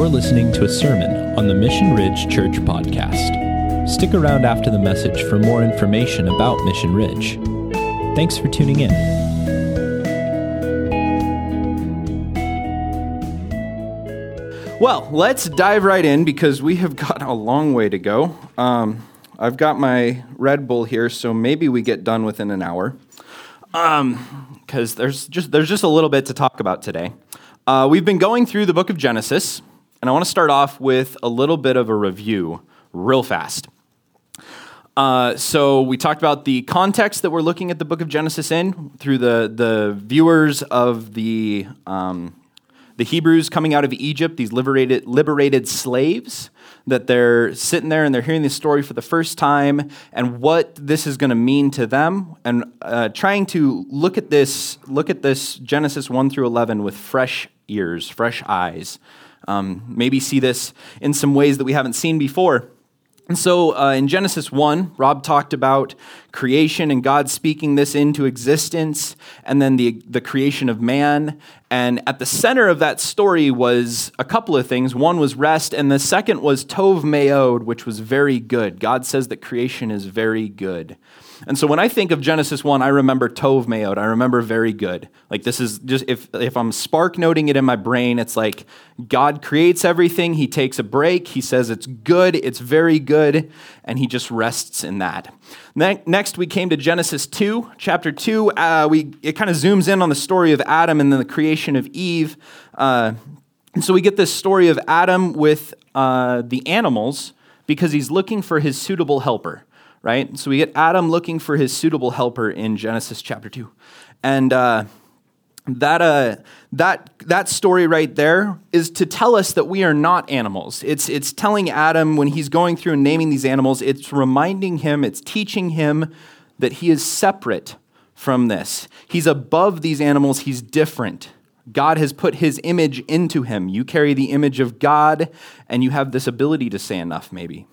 You're listening to a sermon on the Mission Ridge Church podcast. Stick around after the message for more information about Mission Ridge. Thanks for tuning in. Well, let's dive right in because we have got a long way to go. Um, I've got my Red Bull here, so maybe we get done within an hour. Because there's just there's just a little bit to talk about today. Uh, we've been going through the book of Genesis, and I want to start off with a little bit of a review, real fast. Uh, so we talked about the context that we're looking at the book of Genesis in through the the viewers of the um, the Hebrews coming out of Egypt, these liberated liberated slaves that they're sitting there and they're hearing this story for the first time, and what this is going to mean to them, and uh, trying to look at this look at this Genesis one through eleven with fresh ears, fresh eyes. Um, maybe see this in some ways that we haven't seen before. And so uh, in Genesis 1, Rob talked about creation and God speaking this into existence, and then the, the creation of man. And at the center of that story was a couple of things. One was rest, and the second was Tov Meod, which was very good. God says that creation is very good. And so when I think of Genesis 1, I remember Tov Meod. I remember very good. Like this is just, if, if I'm spark noting it in my brain, it's like God creates everything. He takes a break. He says it's good. It's very good. And he just rests in that. Next, we came to Genesis 2, chapter 2. Uh, we, it kind of zooms in on the story of Adam and then the creation of Eve. Uh, and so we get this story of Adam with uh, the animals because he's looking for his suitable helper right? So we get Adam looking for his suitable helper in Genesis chapter 2. And uh, that, uh, that, that story right there is to tell us that we are not animals. It's, it's telling Adam when he's going through and naming these animals, it's reminding him, it's teaching him that he is separate from this. He's above these animals, he's different. God has put his image into him. You carry the image of God, and you have this ability to say enough, maybe.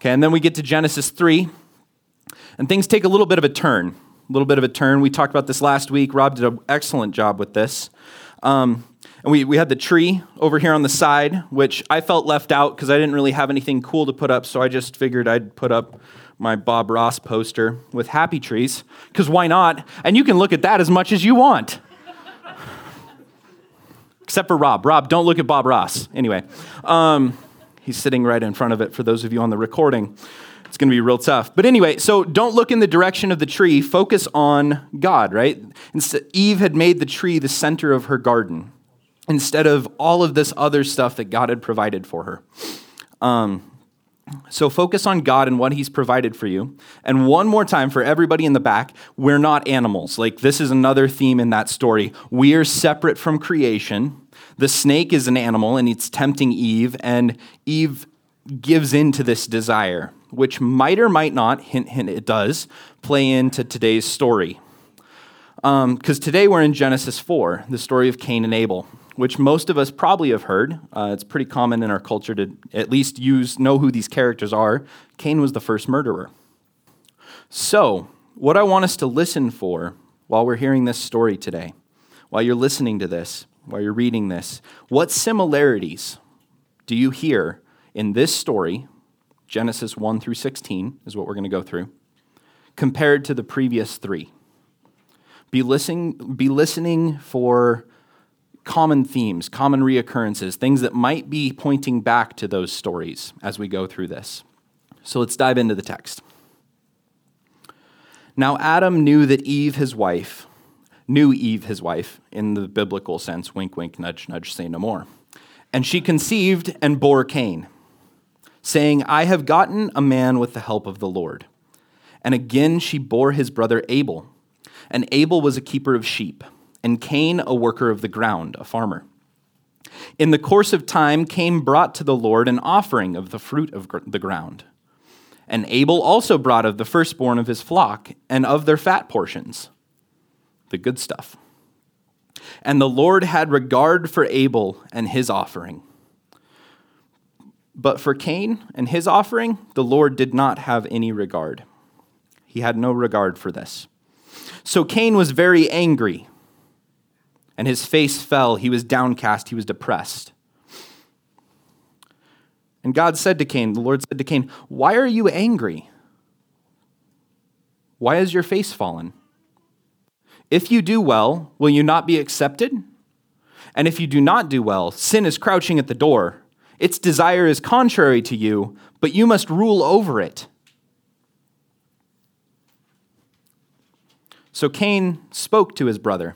Okay, and then we get to Genesis 3, and things take a little bit of a turn. A little bit of a turn. We talked about this last week. Rob did an excellent job with this. Um, and we, we had the tree over here on the side, which I felt left out because I didn't really have anything cool to put up, so I just figured I'd put up my Bob Ross poster with happy trees, because why not? And you can look at that as much as you want. Except for Rob. Rob, don't look at Bob Ross. Anyway. Um, He's sitting right in front of it for those of you on the recording. It's going to be real tough. But anyway, so don't look in the direction of the tree. Focus on God, right? Eve had made the tree the center of her garden instead of all of this other stuff that God had provided for her. Um, so focus on God and what He's provided for you. And one more time for everybody in the back, we're not animals. Like this is another theme in that story. We are separate from creation. The snake is an animal and it's tempting Eve, and Eve gives in to this desire, which might or might not, hint, hint, it does, play into today's story. Because um, today we're in Genesis 4, the story of Cain and Abel, which most of us probably have heard. Uh, it's pretty common in our culture to at least use, know who these characters are. Cain was the first murderer. So, what I want us to listen for while we're hearing this story today, while you're listening to this, while you're reading this, what similarities do you hear in this story, Genesis 1 through 16 is what we're going to go through, compared to the previous three? Be listening, be listening for common themes, common reoccurrences, things that might be pointing back to those stories as we go through this. So let's dive into the text. Now, Adam knew that Eve, his wife, knew Eve, his wife, in the biblical sense wink, wink, nudge, nudge, say no more. And she conceived and bore Cain, saying, I have gotten a man with the help of the Lord. And again she bore his brother Abel. And Abel was a keeper of sheep, and Cain a worker of the ground, a farmer. In the course of time, Cain brought to the Lord an offering of the fruit of the ground. And Abel also brought of the firstborn of his flock and of their fat portions the good stuff. And the Lord had regard for Abel and his offering. But for Cain and his offering, the Lord did not have any regard. He had no regard for this. So Cain was very angry, and his face fell. He was downcast, he was depressed. And God said to Cain, the Lord said to Cain, Why are you angry? Why has your face fallen? If you do well, will you not be accepted? And if you do not do well, sin is crouching at the door. Its desire is contrary to you, but you must rule over it. So Cain spoke to his brother.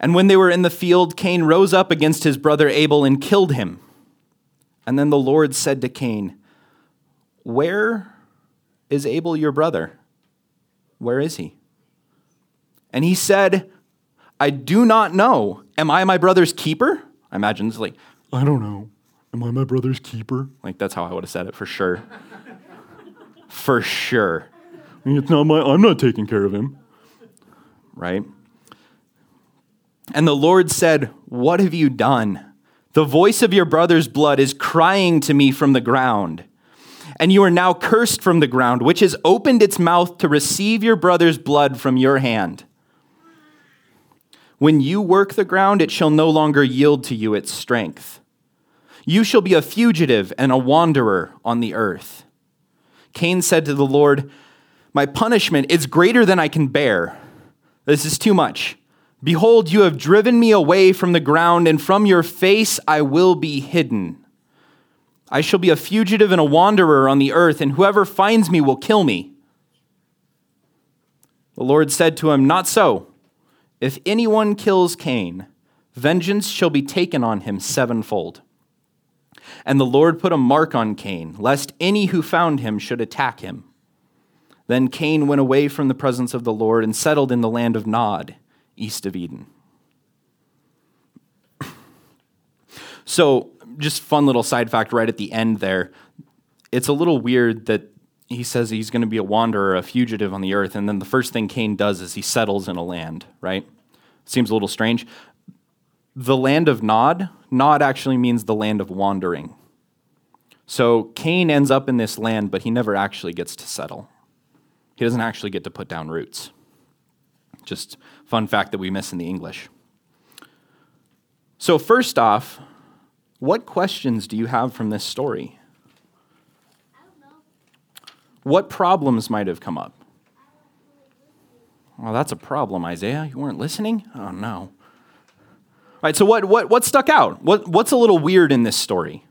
And when they were in the field, Cain rose up against his brother Abel and killed him. And then the Lord said to Cain, Where is Abel your brother? Where is he? And he said, I do not know. Am I my brother's keeper? I imagine it's like, I don't know. Am I my brother's keeper? Like, that's how I would have said it for sure. for sure. It's not my, I'm not taking care of him. Right? And the Lord said, What have you done? The voice of your brother's blood is crying to me from the ground. And you are now cursed from the ground, which has opened its mouth to receive your brother's blood from your hand. When you work the ground, it shall no longer yield to you its strength. You shall be a fugitive and a wanderer on the earth. Cain said to the Lord, My punishment is greater than I can bear. This is too much. Behold, you have driven me away from the ground, and from your face I will be hidden. I shall be a fugitive and a wanderer on the earth, and whoever finds me will kill me. The Lord said to him, Not so. If anyone kills Cain, vengeance shall be taken on him sevenfold. And the Lord put a mark on Cain, lest any who found him should attack him. Then Cain went away from the presence of the Lord and settled in the land of Nod, east of Eden. so, just fun little side fact right at the end there. It's a little weird that he says he's going to be a wanderer, a fugitive on the earth, and then the first thing Cain does is he settles in a land, right? Seems a little strange. The land of Nod, Nod actually means the land of wandering. So Cain ends up in this land, but he never actually gets to settle. He doesn't actually get to put down roots. Just fun fact that we miss in the English. So, first off, what questions do you have from this story? What problems might have come up? Well, that's a problem, Isaiah. You weren't listening? Oh, no. All right, so what, what, what stuck out? What, what's a little weird in this story?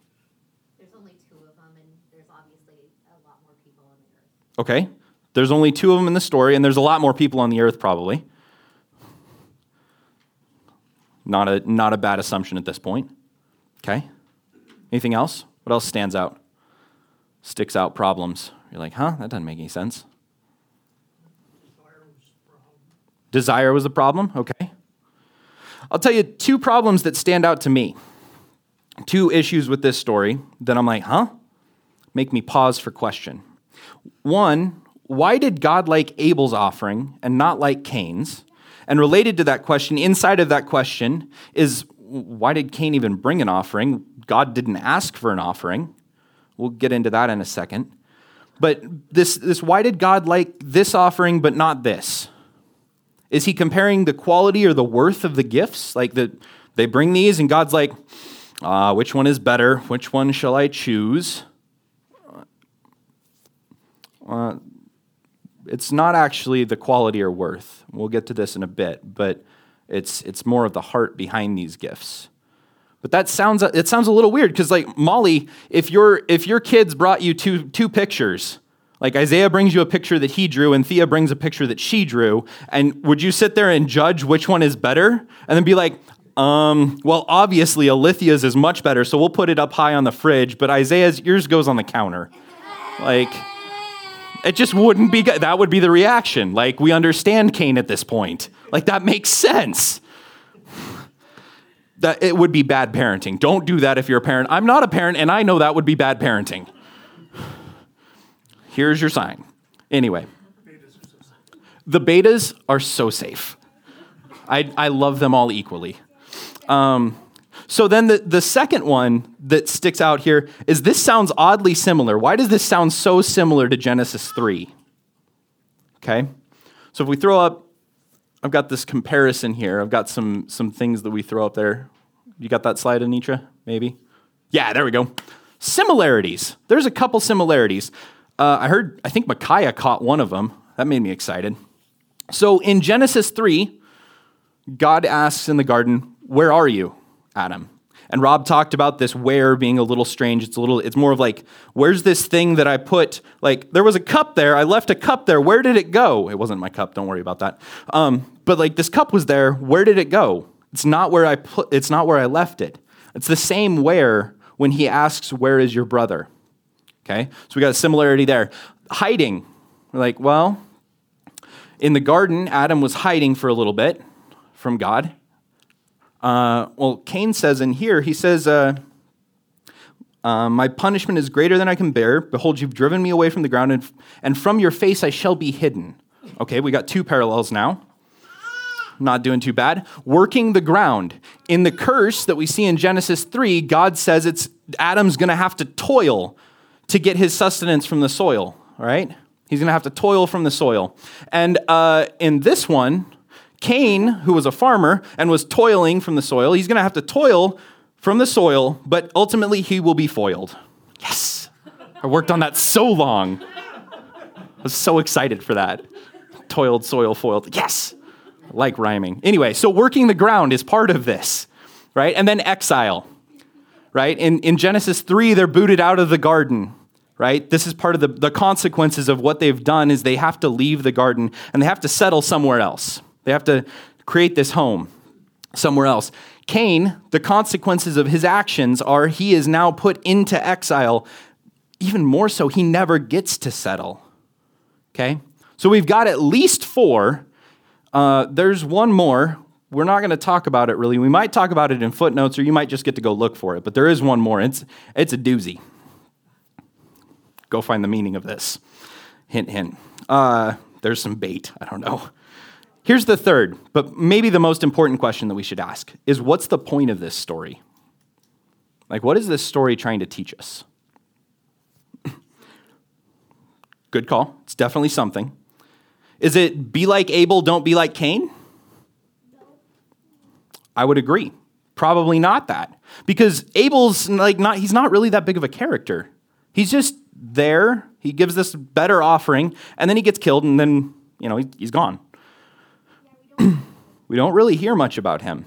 There's only two of them, and there's obviously a lot more people on the earth. Okay, there's only two of them in the story, and there's a lot more people on the earth, probably. Not a, not a bad assumption at this point. Okay, anything else? What else stands out? Sticks out problems. You're like, huh? That doesn't make any sense. Desire was the problem? Okay. I'll tell you two problems that stand out to me. Two issues with this story that I'm like, huh? Make me pause for question. One, why did God like Abel's offering and not like Cain's? And related to that question, inside of that question, is why did Cain even bring an offering? God didn't ask for an offering. We'll get into that in a second. But this, this why did God like this offering but not this? Is he comparing the quality or the worth of the gifts? Like that they bring these and God's like, uh, which one is better? Which one shall I choose? Uh, it's not actually the quality or worth. We'll get to this in a bit, but it's it's more of the heart behind these gifts. But that sounds it sounds a little weird because like Molly, if your if your kids brought you two two pictures, like Isaiah brings you a picture that he drew and Thea brings a picture that she drew, and would you sit there and judge which one is better and then be like, um, well, obviously Alithia's is much better, so we'll put it up high on the fridge, but Isaiah's yours goes on the counter. Like it just wouldn't be good. That would be the reaction. Like, we understand Cain at this point. Like, that makes sense. That it would be bad parenting. Don't do that if you're a parent. I'm not a parent, and I know that would be bad parenting. Here's your sign. Anyway, the betas are so safe. I, I love them all equally. Um, so then the, the second one that sticks out here is this sounds oddly similar. Why does this sound so similar to Genesis 3? Okay? So if we throw up, I've got this comparison here. I've got some, some things that we throw up there. You got that slide, Anitra? Maybe? Yeah, there we go. Similarities. There's a couple similarities. Uh, I heard, I think Micaiah caught one of them. That made me excited. So in Genesis 3, God asks in the garden, Where are you, Adam? And Rob talked about this where being a little strange. It's a little, it's more of like, where's this thing that I put? Like, there was a cup there. I left a cup there. Where did it go? It wasn't my cup. Don't worry about that. Um, but like, this cup was there. Where did it go? It's not where I put, it's not where I left it. It's the same where when he asks, Where is your brother? Okay. So we got a similarity there. Hiding. We're like, well, in the garden, Adam was hiding for a little bit from God. Uh, well, Cain says in here, he says, uh, uh, My punishment is greater than I can bear. Behold, you've driven me away from the ground, and, and from your face I shall be hidden. Okay, we got two parallels now. Not doing too bad. Working the ground. In the curse that we see in Genesis 3, God says it's Adam's going to have to toil to get his sustenance from the soil, right? He's going to have to toil from the soil. And uh, in this one, Cain, who was a farmer and was toiling from the soil, he's going to have to toil from the soil, but ultimately he will be foiled. Yes! I worked on that so long. I was so excited for that. Toiled, soil, foiled. Yes! I like rhyming. Anyway, so working the ground is part of this, right? And then exile, right? In, in Genesis 3, they're booted out of the garden right this is part of the, the consequences of what they've done is they have to leave the garden and they have to settle somewhere else they have to create this home somewhere else. Cain, the consequences of his actions are he is now put into exile. Even more so, he never gets to settle. Okay? So we've got at least four. Uh, there's one more. We're not going to talk about it really. We might talk about it in footnotes, or you might just get to go look for it. But there is one more. It's, it's a doozy. Go find the meaning of this. Hint, hint. Uh, there's some bait. I don't know. Here's the third, but maybe the most important question that we should ask is what's the point of this story? Like, what is this story trying to teach us? Good call. It's definitely something. Is it be like Abel, don't be like Cain? I would agree. Probably not that. Because Abel's like not he's not really that big of a character. He's just there, he gives this better offering, and then he gets killed, and then, you know, he's gone. we don't really hear much about him.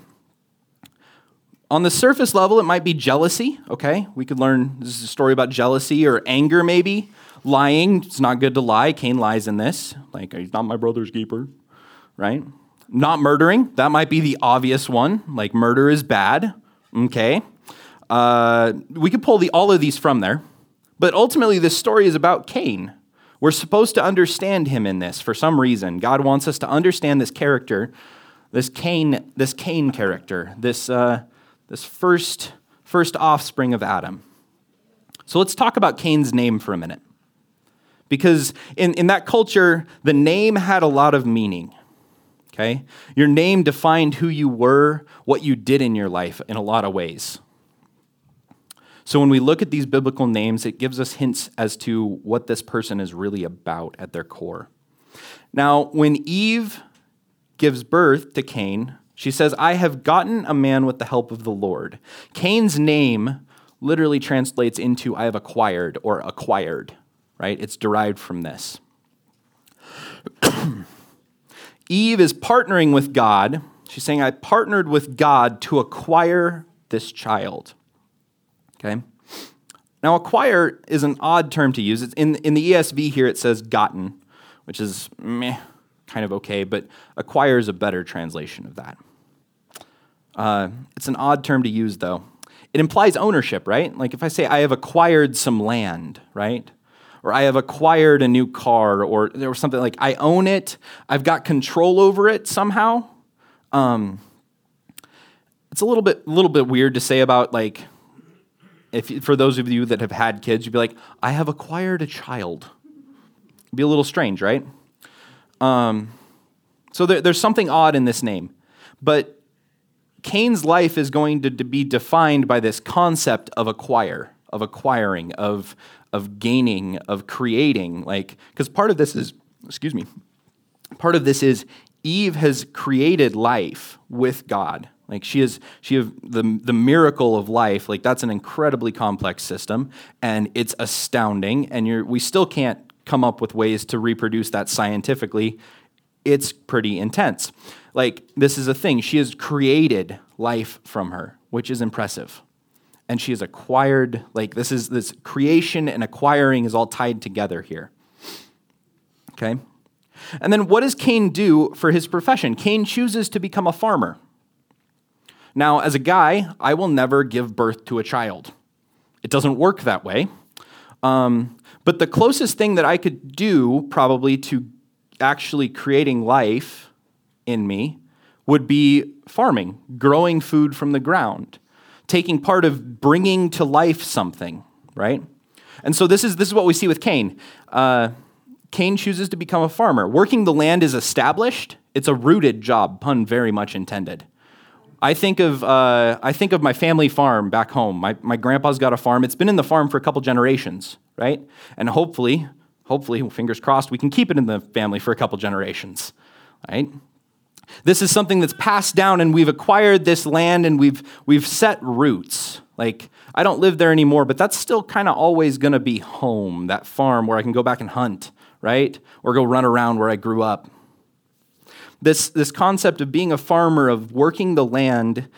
On the surface level, it might be jealousy, okay? We could learn this is a story about jealousy or anger, maybe. Lying, it's not good to lie. Cain lies in this. Like, he's not my brother's keeper, right? Not murdering, that might be the obvious one. Like, murder is bad, okay? Uh, we could pull the, all of these from there. But ultimately, this story is about Cain. We're supposed to understand him in this for some reason. God wants us to understand this character, this Cain, this Cain character, this, uh, this first, first offspring of Adam. So let's talk about Cain's name for a minute. Because in, in that culture, the name had a lot of meaning. Okay? Your name defined who you were, what you did in your life in a lot of ways. So when we look at these biblical names, it gives us hints as to what this person is really about at their core. Now, when Eve gives birth to Cain, she says, I have gotten a man with the help of the Lord. Cain's name literally translates into I have acquired or acquired, right? It's derived from this. Eve is partnering with God. She's saying, I partnered with God to acquire this child. Okay? Now, acquire is an odd term to use. It's in, in the ESV here, it says gotten, which is meh, kind of okay, but acquire is a better translation of that. Uh, it's an odd term to use, though. It implies ownership, right? Like if I say, I have acquired some land, right? Or I have acquired a new car, or there was something like I own it, I've got control over it somehow. Um, it's a little bit, little bit weird to say about like if for those of you that have had kids, you'd be like, I have acquired a child. It'd be a little strange, right? Um, so there, there's something odd in this name. But Cain's life is going to, to be defined by this concept of acquire, of acquiring, of, of gaining, of creating. Like, because part of this is, excuse me, part of this is Eve has created life with God Like she is, she have the the miracle of life. Like that's an incredibly complex system, and it's astounding. And you're, we still can't come up with ways to reproduce that scientifically. It's pretty intense. Like this is a thing. She has created life from her, which is impressive. And she has acquired, like this is this creation and acquiring is all tied together here. Okay? And then what does Cain do for his profession? Cain chooses to become a farmer. Now, as a guy, I will never give birth to a child. It doesn't work that way. Um, but the closest thing that I could do, probably, to actually creating life in me would be farming, growing food from the ground, taking part of bringing to life something, right? And so this is, this is what we see with Cain. Uh, Cain chooses to become a farmer. Working the land is established. It's a rooted job, pun very much intended. I think of, uh, I think of my family farm back home. My, my grandpa's got a farm. It's been in the farm for a couple generations, right? And hopefully, hopefully, fingers crossed, we can keep it in the family for a couple generations, right? This is something that's passed down, and we've acquired this land and we've, we've set roots. Like, I don't live there anymore, but that's still kind of always going to be home, that farm where I can go back and hunt, right? Or go run around where I grew up. This, this concept of being a farmer, of working the land,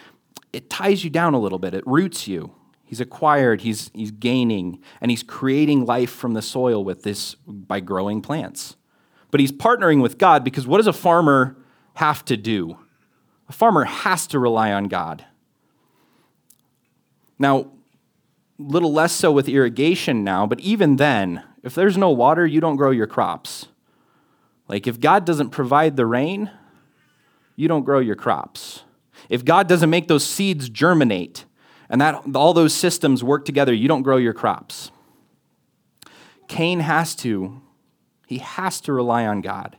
it ties you down a little bit, it roots you. He's acquired, he's, he's gaining, and he's creating life from the soil with this by growing plants. But he's partnering with God because what does a farmer have to do? A farmer has to rely on God. Now, little less so with irrigation now, but even then, if there's no water, you don't grow your crops. Like if God doesn't provide the rain, you don't grow your crops. If God doesn't make those seeds germinate and that all those systems work together, you don't grow your crops. Cain has to he has to rely on God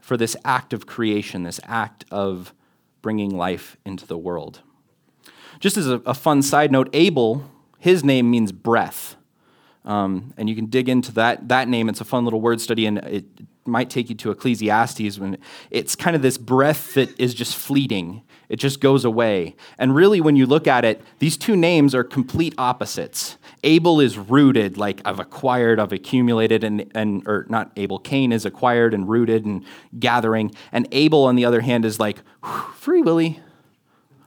for this act of creation, this act of bringing life into the world. Just as a, a fun side note, Abel, his name means breath. Um, and you can dig into that, that name. It's a fun little word study, and it might take you to Ecclesiastes when it's kind of this breath that is just fleeting. It just goes away. And really, when you look at it, these two names are complete opposites. Abel is rooted, like I've acquired, I've accumulated, and, and or not Abel, Cain is acquired and rooted and gathering. And Abel, on the other hand, is like free willy,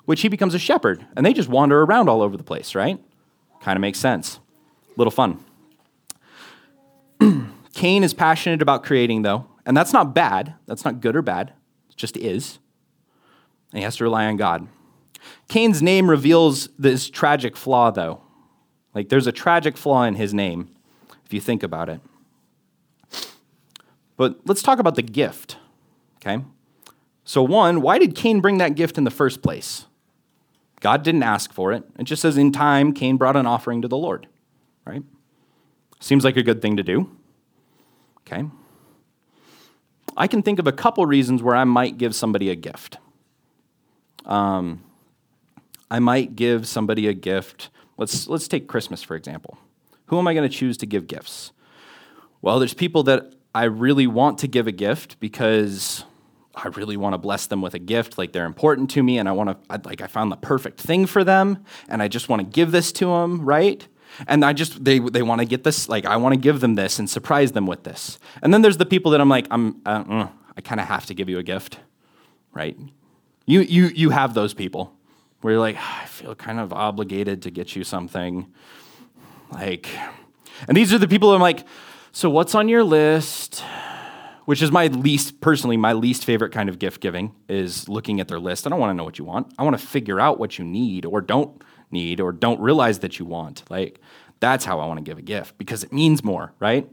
which he becomes a shepherd. And they just wander around all over the place, right? Kind of makes sense. Little fun. Cain is passionate about creating, though, and that's not bad. That's not good or bad. It just is. And he has to rely on God. Cain's name reveals this tragic flaw, though. Like, there's a tragic flaw in his name, if you think about it. But let's talk about the gift, okay? So, one, why did Cain bring that gift in the first place? God didn't ask for it. It just says in time, Cain brought an offering to the Lord, right? Seems like a good thing to do. Okay? I can think of a couple reasons where I might give somebody a gift. Um, I might give somebody a gift. Let's, let's take Christmas, for example. Who am I going to choose to give gifts? Well, there's people that I really want to give a gift because I really want to bless them with a gift. Like they're important to me, and I want to, like, I found the perfect thing for them, and I just want to give this to them, right? And I just they they want to get this like I want to give them this and surprise them with this. And then there's the people that I'm like I'm uh, uh, I kind of have to give you a gift, right? You you you have those people where you're like I feel kind of obligated to get you something, like, and these are the people I'm like, so what's on your list? Which is my least personally my least favorite kind of gift giving is looking at their list. I don't want to know what you want. I want to figure out what you need or don't need or don't realize that you want. Like, that's how I want to give a gift because it means more, right?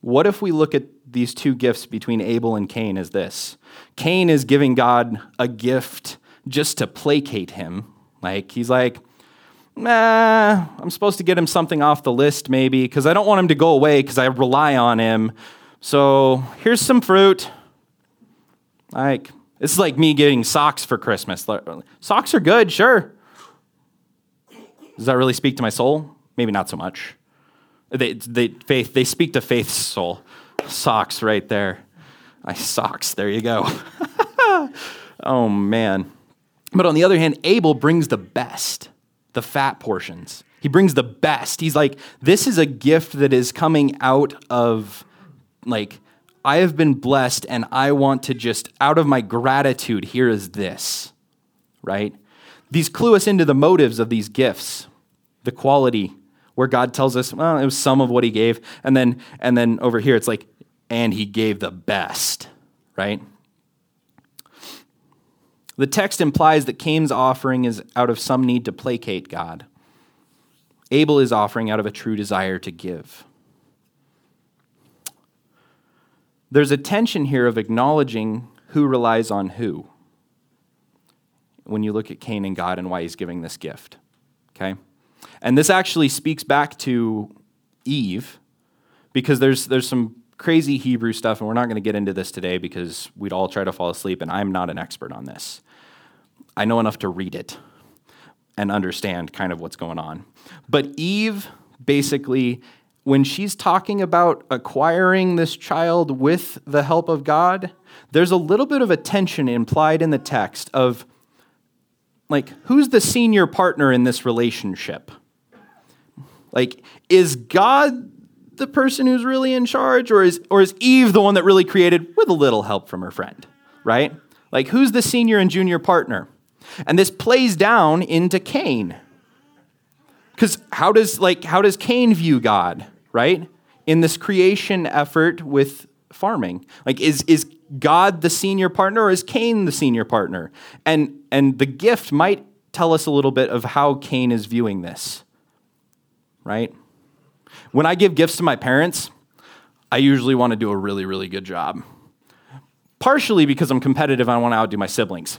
What if we look at these two gifts between Abel and Cain as this? Cain is giving God a gift just to placate him. Like, he's like, nah, I'm supposed to get him something off the list maybe because I don't want him to go away because I rely on him. So here's some fruit. Like, it's like me getting socks for Christmas. Socks are good, sure. Does that really speak to my soul? Maybe not so much. They, they, faith, they speak to faith's soul. Socks right there. I socks, there you go. oh man. But on the other hand, Abel brings the best, the fat portions. He brings the best. He's like, this is a gift that is coming out of, like, I have been blessed and I want to just, out of my gratitude, here is this, right? These clue us into the motives of these gifts, the quality, where God tells us, well, it was some of what he gave. And then, and then over here, it's like, and he gave the best, right? The text implies that Cain's offering is out of some need to placate God. Abel is offering out of a true desire to give. There's a tension here of acknowledging who relies on who when you look at Cain and God and why he's giving this gift. Okay? And this actually speaks back to Eve because there's, there's some crazy Hebrew stuff, and we're not going to get into this today because we'd all try to fall asleep, and I'm not an expert on this. I know enough to read it and understand kind of what's going on. But Eve basically, when she's talking about acquiring this child with the help of God, there's a little bit of a tension implied in the text of like, who's the senior partner in this relationship? Like, is God the person who's really in charge, or is, or is Eve the one that really created with a little help from her friend, right? Like, who's the senior and junior partner? And this plays down into Cain. Because how does like how does Cain view God, right? In this creation effort with farming. Like is is God the senior partner or is Cain the senior partner? And and the gift might tell us a little bit of how Cain is viewing this. Right? When I give gifts to my parents, I usually want to do a really, really good job. Partially because I'm competitive, I want to outdo my siblings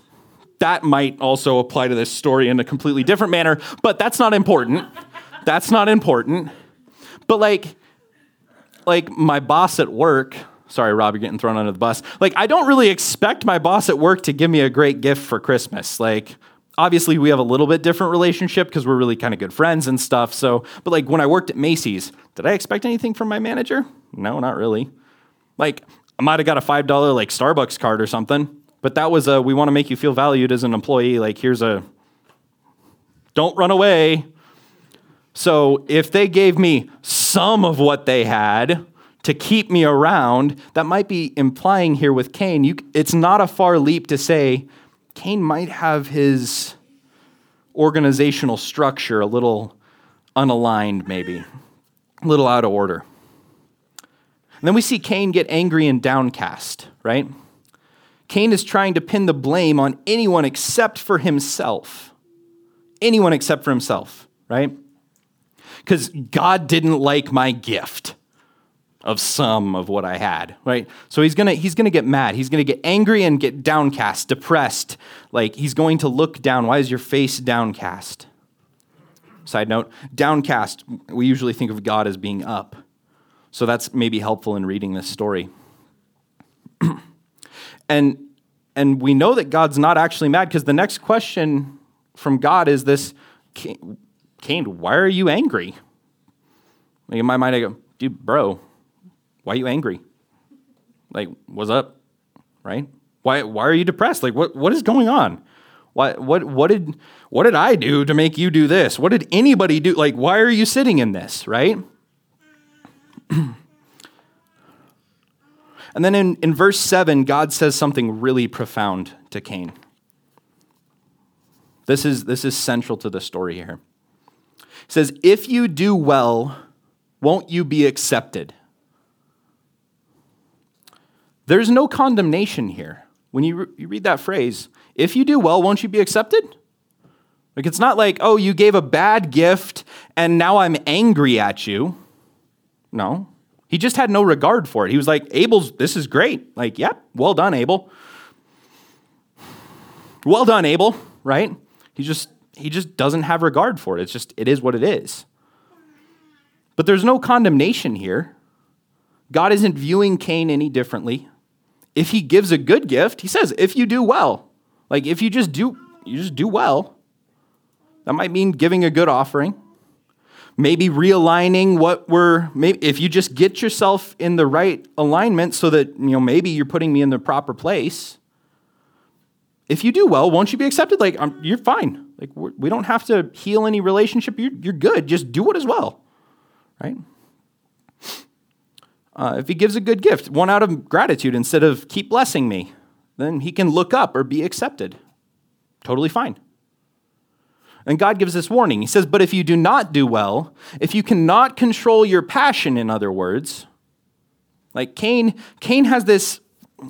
that might also apply to this story in a completely different manner, but that's not important. that's not important. But like, like my boss at work, sorry, Rob, you're getting thrown under the bus. Like, I don't really expect my boss at work to give me a great gift for Christmas. Like, obviously, we have a little bit different relationship because we're really kind of good friends and stuff. So, but like when I worked at Macy's, did I expect anything from my manager? No, not really. Like, I might have got a $5 like Starbucks card or something. But that was a we want to make you feel valued as an employee. Like, here's a don't run away. So if they gave me some of what they had to keep me around, that might be implying here with Cain. You, it's not a far leap to say Cain might have his organizational structure a little unaligned, maybe, a little out of order. And then we see Cain get angry and downcast, right? Cain is trying to pin the blame on anyone except for himself. Anyone except for himself, right? Because God didn't like my gift of some of what I had, right? So he's gonna he's gonna get mad. He's gonna get angry and get downcast, depressed. Like he's going to look down. Why is your face downcast? Side note: downcast. We usually think of God as being up, so that's maybe helpful in reading this story. And, and we know that God's not actually mad because the next question from God is this Cain, why are you angry? In my mind, I go, dude, bro, why are you angry? Like, what's up? Right? Why, why are you depressed? Like, what, what is going on? Why, what, what, did, what did I do to make you do this? What did anybody do? Like, why are you sitting in this, right? And then in, in verse 7, God says something really profound to Cain. This is, this is central to the story here. He says, If you do well, won't you be accepted? There's no condemnation here. When you, re- you read that phrase, if you do well, won't you be accepted? Like, it's not like, oh, you gave a bad gift and now I'm angry at you. No. He just had no regard for it. He was like, Abel's, this is great. Like, yep, yeah, well done, Abel. Well done, Abel, right? He just he just doesn't have regard for it. It's just it is what it is. But there's no condemnation here. God isn't viewing Cain any differently. If he gives a good gift, he says, if you do well. Like if you just do you just do well. That might mean giving a good offering maybe realigning what we're maybe if you just get yourself in the right alignment so that you know maybe you're putting me in the proper place if you do well, won't you be accepted? Like, um, you're fine. Like, we're, we do not have to heal any relationship. You're, you're good. Just do it as well, right? Uh, if he gives a good gift, one out of gratitude instead of keep blessing me, then he can look up or be accepted. Totally fine. And God gives this warning. He says, But if you do not do well, if you cannot control your passion, in other words, like Cain, Cain has this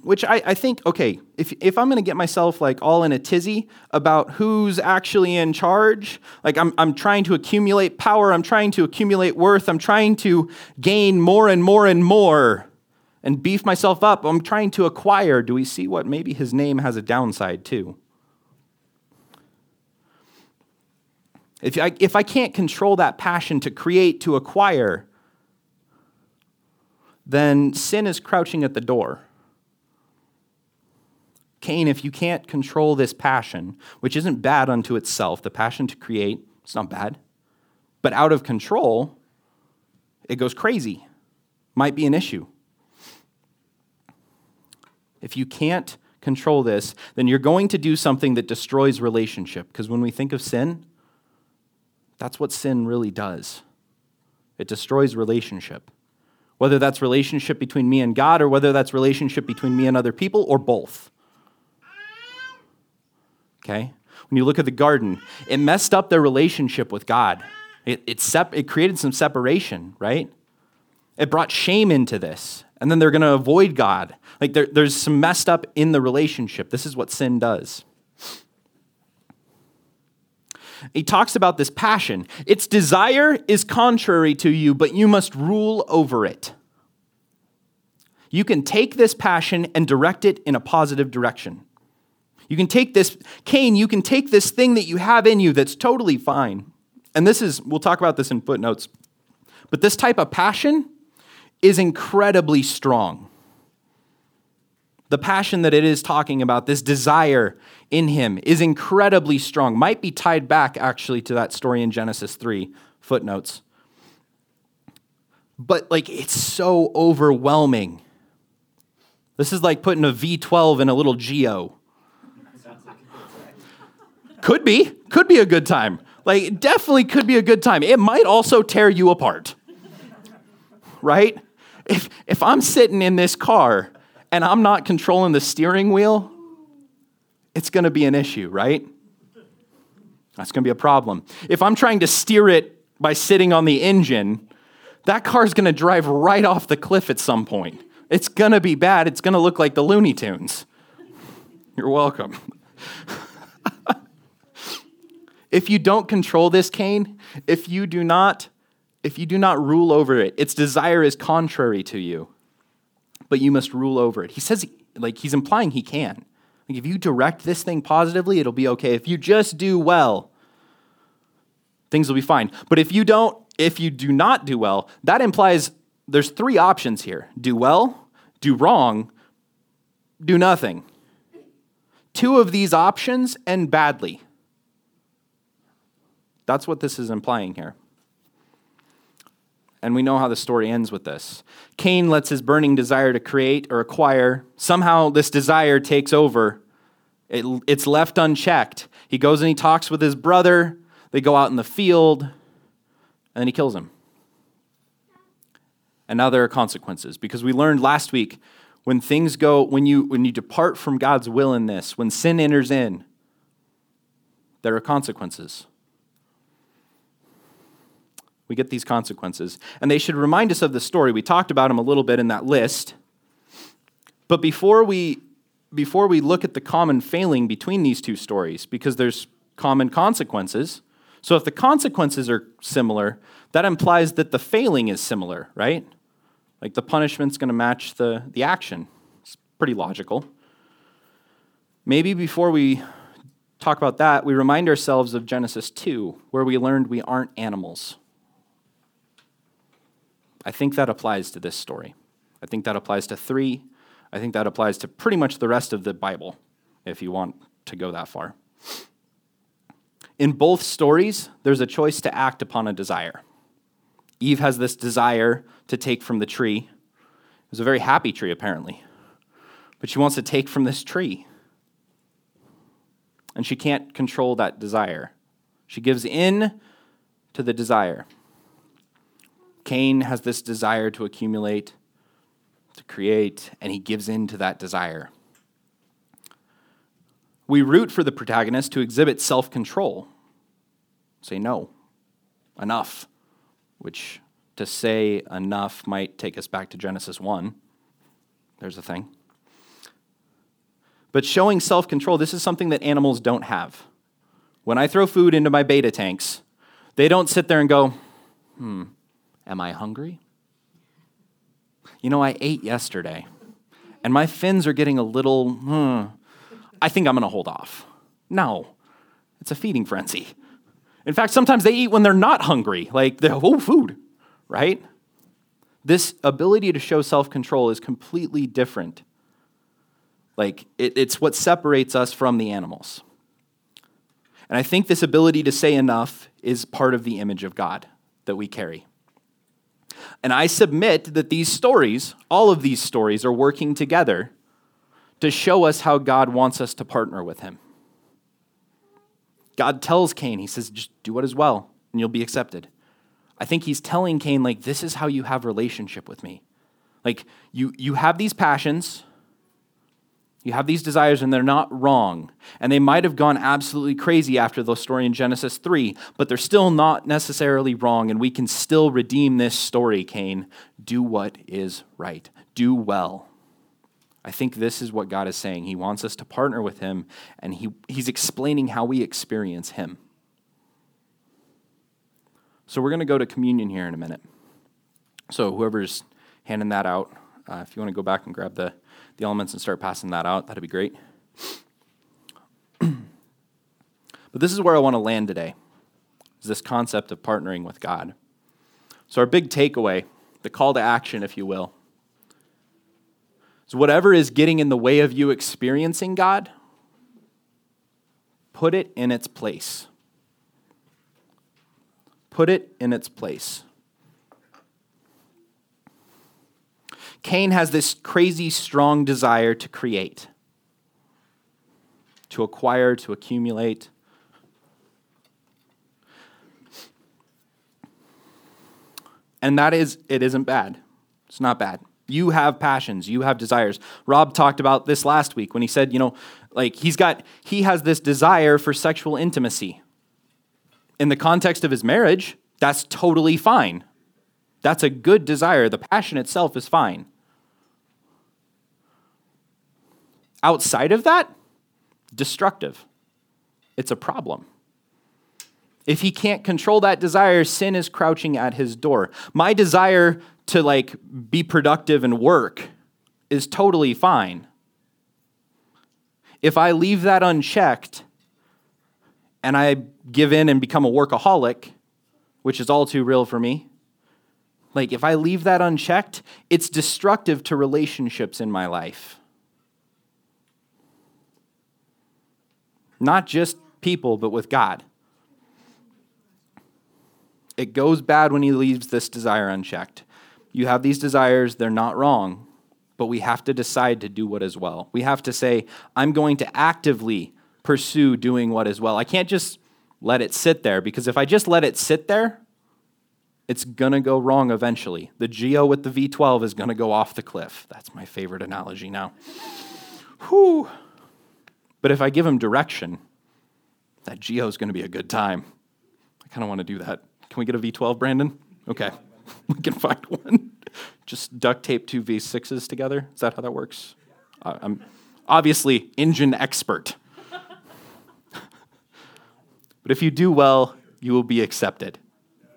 which I, I think, okay, if, if I'm going to get myself like all in a tizzy about who's actually in charge, like I'm, I'm trying to accumulate power, I'm trying to accumulate worth, I'm trying to gain more and more and more and beef myself up, I'm trying to acquire, do we see what maybe his name has a downside too? If I, if I can't control that passion to create, to acquire, then sin is crouching at the door. Cain, if you can't control this passion, which isn't bad unto itself, the passion to create, it's not bad, but out of control, it goes crazy. Might be an issue. If you can't control this, then you're going to do something that destroys relationship. Because when we think of sin, that's what sin really does it destroys relationship. Whether that's relationship between me and God, or whether that's relationship between me and other people, or both okay? When you look at the garden, it messed up their relationship with God. It, it, sep- it created some separation, right? It brought shame into this. And then they're going to avoid God. Like there, there's some messed up in the relationship. This is what sin does. He talks about this passion. Its desire is contrary to you, but you must rule over it. You can take this passion and direct it in a positive direction. You can take this, Cain, you can take this thing that you have in you that's totally fine. And this is, we'll talk about this in footnotes, but this type of passion is incredibly strong. The passion that it is talking about, this desire in him, is incredibly strong. Might be tied back actually to that story in Genesis 3, footnotes. But like, it's so overwhelming. This is like putting a V12 in a little Geo. Could be. Could be a good time. Like, definitely could be a good time. It might also tear you apart. Right? If, if I'm sitting in this car and I'm not controlling the steering wheel, it's going to be an issue, right? That's going to be a problem. If I'm trying to steer it by sitting on the engine, that car's going to drive right off the cliff at some point. It's going to be bad. It's going to look like the Looney Tunes. You're welcome. If you don't control this, Cain, if you do not, if you do not rule over it, its desire is contrary to you, but you must rule over it. He says, like, he's implying he can. Like, if you direct this thing positively, it'll be okay. If you just do well, things will be fine. But if you don't, if you do not do well, that implies there's three options here do well, do wrong, do nothing. Two of these options end badly. That's what this is implying here. And we know how the story ends with this. Cain lets his burning desire to create or acquire, somehow this desire takes over. It, it's left unchecked. He goes and he talks with his brother. They go out in the field, and then he kills him. And now there are consequences because we learned last week when things go, when you, when you depart from God's will in this, when sin enters in, there are consequences we get these consequences. And they should remind us of the story. We talked about them a little bit in that list. But before we before we look at the common failing between these two stories, because there's common consequences. So if the consequences are similar, that implies that the failing is similar, right? Like the punishment's going to match the, the action. It's pretty logical. Maybe before we talk about that, we remind ourselves of Genesis 2, where we learned we aren't animals. I think that applies to this story. I think that applies to three. I think that applies to pretty much the rest of the Bible, if you want to go that far. In both stories, there's a choice to act upon a desire. Eve has this desire to take from the tree. It was a very happy tree, apparently. But she wants to take from this tree. and she can't control that desire. She gives in to the desire. Cain has this desire to accumulate, to create, and he gives in to that desire. We root for the protagonist to exhibit self control. Say no, enough, which to say enough might take us back to Genesis 1. There's a thing. But showing self control, this is something that animals don't have. When I throw food into my betta tanks, they don't sit there and go, hmm, am I hungry? You know, I ate yesterday, and my fins are getting a little, hmm, I think I'm going to hold off. No, it's a feeding frenzy. In fact, sometimes they eat when they're not hungry, like the oh, food, right? This ability to show self control is completely different. Like, it, it's what separates us from the animals. And I think this ability to say enough is part of the image of God that we carry. And I submit that these stories, all of these stories, are working together to show us how God wants us to partner with Him. God tells Cain, He says, just do what is well, and you'll be accepted. I think He's telling Cain, like, this is how you have relationship with me. Like, you, you have these passions, you have these desires and they're not wrong. And they might have gone absolutely crazy after the story in Genesis 3, but they're still not necessarily wrong. And we can still redeem this story, Cain. Do what is right, do well. I think this is what God is saying. He wants us to partner with Him, and he, He's explaining how we experience Him. So we're going to go to communion here in a minute. So whoever's handing that out, uh, if you want to go back and grab the the elements and start passing that out, that'd be great. but this is where I want to land today. Is this concept of partnering with God. So our big takeaway, the call to action if you will, is whatever is getting in the way of you experiencing God, put it in its place. Put it in its place. Cain has this crazy strong desire to create, to acquire, to accumulate. And that is, it isn't bad. It's not bad. You have passions, you have desires. Rob talked about this last week when he said, you know, like he's got, he has this desire for sexual intimacy. In the context of his marriage, that's totally fine. That's a good desire. The passion itself is fine. Outside of that, destructive. It's a problem. If he can't control that desire, sin is crouching at his door. My desire to like be productive and work is totally fine. If I leave that unchecked and I give in and become a workaholic, which is all too real for me, like, if I leave that unchecked, it's destructive to relationships in my life. Not just people, but with God. It goes bad when he leaves this desire unchecked. You have these desires, they're not wrong, but we have to decide to do what is well. We have to say, I'm going to actively pursue doing what is well. I can't just let it sit there because if I just let it sit there, it's going to go wrong eventually. The Geo with the V12 is going to go off the cliff. That's my favorite analogy now. Whew. But if I give him direction, that Geo is going to be a good time. I kind of want to do that. Can we get a V12, Brandon? Okay. we can find one. Just duct tape two V6s together. Is that how that works? Uh, I'm obviously engine expert. but if you do well, you will be accepted.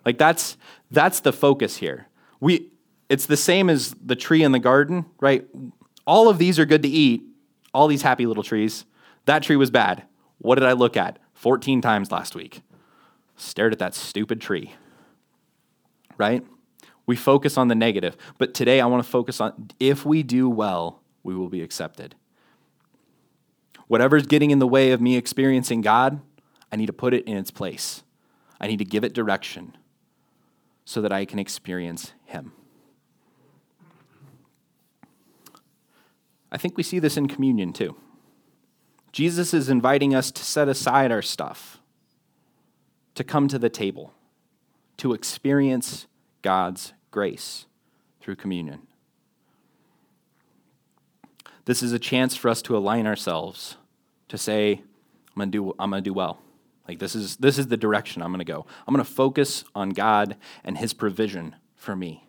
Like that's that's the focus here. We it's the same as the tree in the garden, right? All of these are good to eat, all these happy little trees. That tree was bad. What did I look at 14 times last week? Stared at that stupid tree. Right? We focus on the negative, but today I want to focus on if we do well, we will be accepted. Whatever's getting in the way of me experiencing God, I need to put it in its place. I need to give it direction so that I can experience Him. I think we see this in communion too. Jesus is inviting us to set aside our stuff, to come to the table, to experience God's grace through communion. This is a chance for us to align ourselves to say, I'm going to do I'm going to do well. Like this is this is the direction I'm going to go. I'm going to focus on God and his provision for me.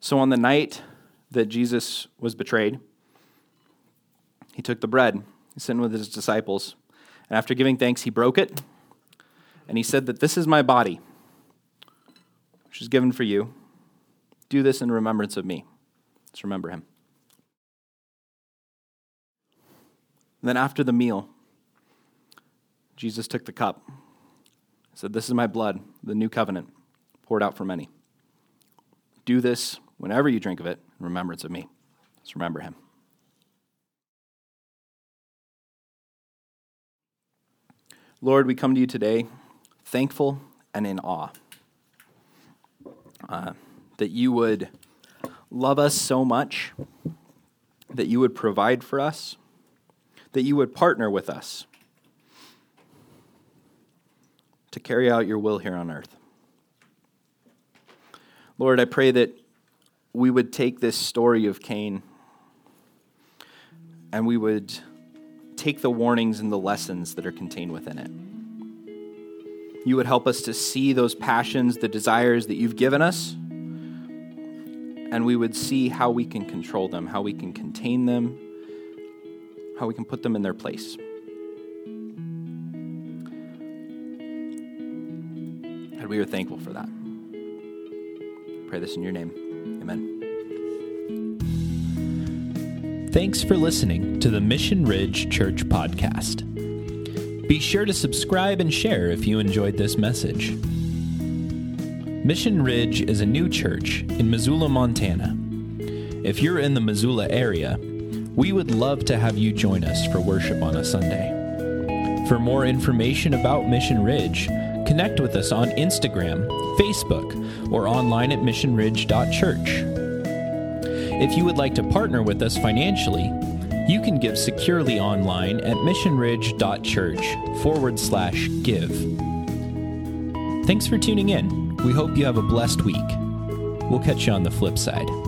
So on the night that Jesus was betrayed, he took the bread, he sat with his disciples, and after giving thanks, he broke it, and he said that this is my body, which is given for you. Do this in remembrance of me. Let's remember him. And then after the meal, Jesus took the cup, said, This is my blood, the new covenant, poured out for many. Do this whenever you drink of it in remembrance of me. Let's remember him. Lord, we come to you today thankful and in awe uh, that you would love us so much, that you would provide for us, that you would partner with us to carry out your will here on earth. Lord, I pray that we would take this story of Cain and we would take the warnings and the lessons that are contained within it. You would help us to see those passions, the desires that you've given us, and we would see how we can control them, how we can contain them, how we can put them in their place. And we are thankful for that. Pray this in your name. Amen. Thanks for listening to the Mission Ridge Church Podcast. Be sure to subscribe and share if you enjoyed this message. Mission Ridge is a new church in Missoula, Montana. If you're in the Missoula area, we would love to have you join us for worship on a Sunday. For more information about Mission Ridge, connect with us on Instagram, Facebook, or online at missionridge.church. If you would like to partner with us financially, you can give securely online at missionridge.church forward slash give. Thanks for tuning in. We hope you have a blessed week. We'll catch you on the flip side.